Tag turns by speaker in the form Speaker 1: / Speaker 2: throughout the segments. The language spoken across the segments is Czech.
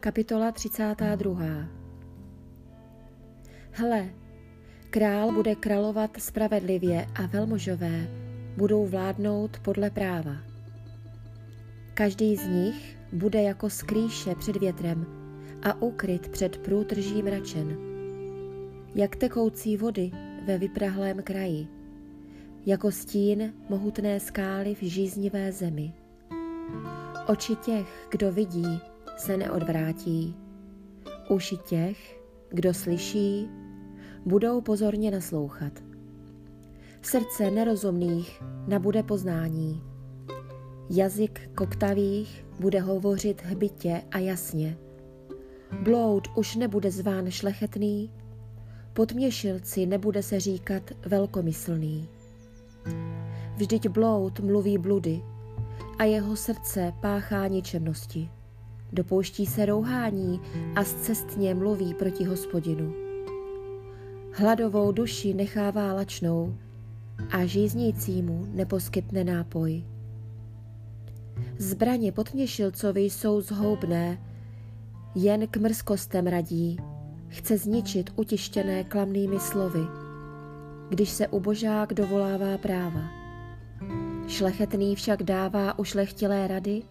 Speaker 1: Kapitola 32. Hle, král bude královat spravedlivě a velmožové budou vládnout podle práva. Každý z nich bude jako skrýše před větrem a ukryt před průtržím mračen. Jak tekoucí vody ve vyprahlém kraji, jako stín mohutné skály v žíznivé zemi. Oči těch, kdo vidí, se neodvrátí. Uši těch, kdo slyší, budou pozorně naslouchat. Srdce nerozumných nabude poznání. Jazyk koktavých bude hovořit hbitě a jasně. Bloud už nebude zván šlechetný, podměšilci nebude se říkat velkomyslný. Vždyť bloud mluví bludy a jeho srdce páchá ničemnosti. Dopouští se rouhání a zcestně mluví proti hospodinu. Hladovou duši nechává lačnou a žíznícímu neposkytne nápoj. Zbraně potměšilcovi jsou zhoubné, jen k mrzkostem radí, chce zničit utištěné klamnými slovy, když se ubožák dovolává práva. Šlechetný však dává ušlechtilé rady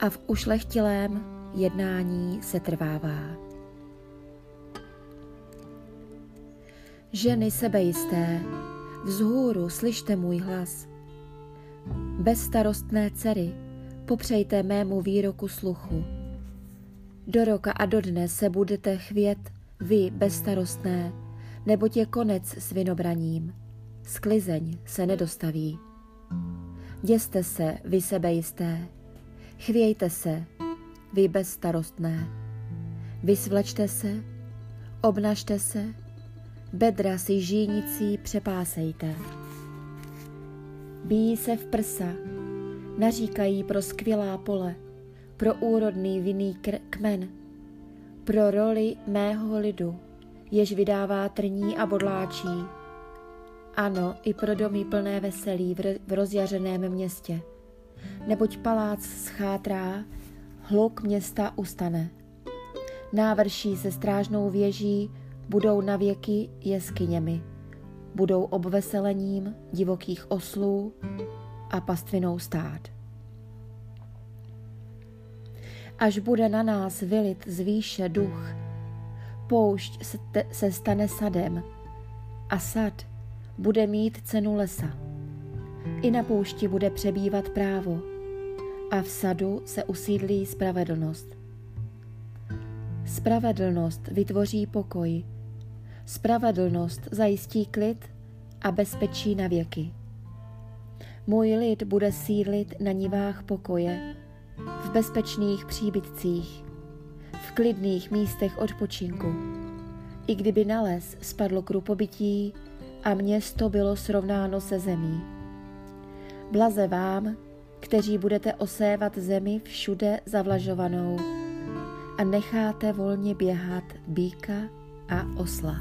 Speaker 1: a v ušlechtilém jednání se trvává. Ženy sebejisté, vzhůru slyšte můj hlas. Bezstarostné dcery, popřejte mému výroku sluchu. Do roka a do dne se budete chvět, vy bezstarostné, neboť je konec s vinobraním. Sklizeň se nedostaví. Děste se, vy sebejisté, chvějte se, vy bezstarostné. Vysvlečte se, obnažte se, bedra si žínicí přepásejte. Bíjí se v prsa, naříkají pro skvělá pole, pro úrodný vinný kmen, pro roli mého lidu, jež vydává trní a bodláčí. Ano, i pro domy plné veselí v rozjařeném městě. Neboť palác schátrá, hluk města ustane. Návrší se strážnou věží budou navěky jeskyněmi, budou obveselením divokých oslů a pastvinou stát. Až bude na nás vylit z výše duch, poušť se stane sadem a sad bude mít cenu lesa. I na poušti bude přebývat právo a v sadu se usídlí spravedlnost. Spravedlnost vytvoří pokoj, Spravedlnost zajistí klid a bezpečí na věky. Můj lid bude sídlit na nivách pokoje, v bezpečných příbytcích, v klidných místech odpočinku. I kdyby na les spadlo krupobytí a město bylo srovnáno se zemí. Blaze vám, kteří budete osévat zemi všude zavlažovanou a necháte volně běhat býka a osla.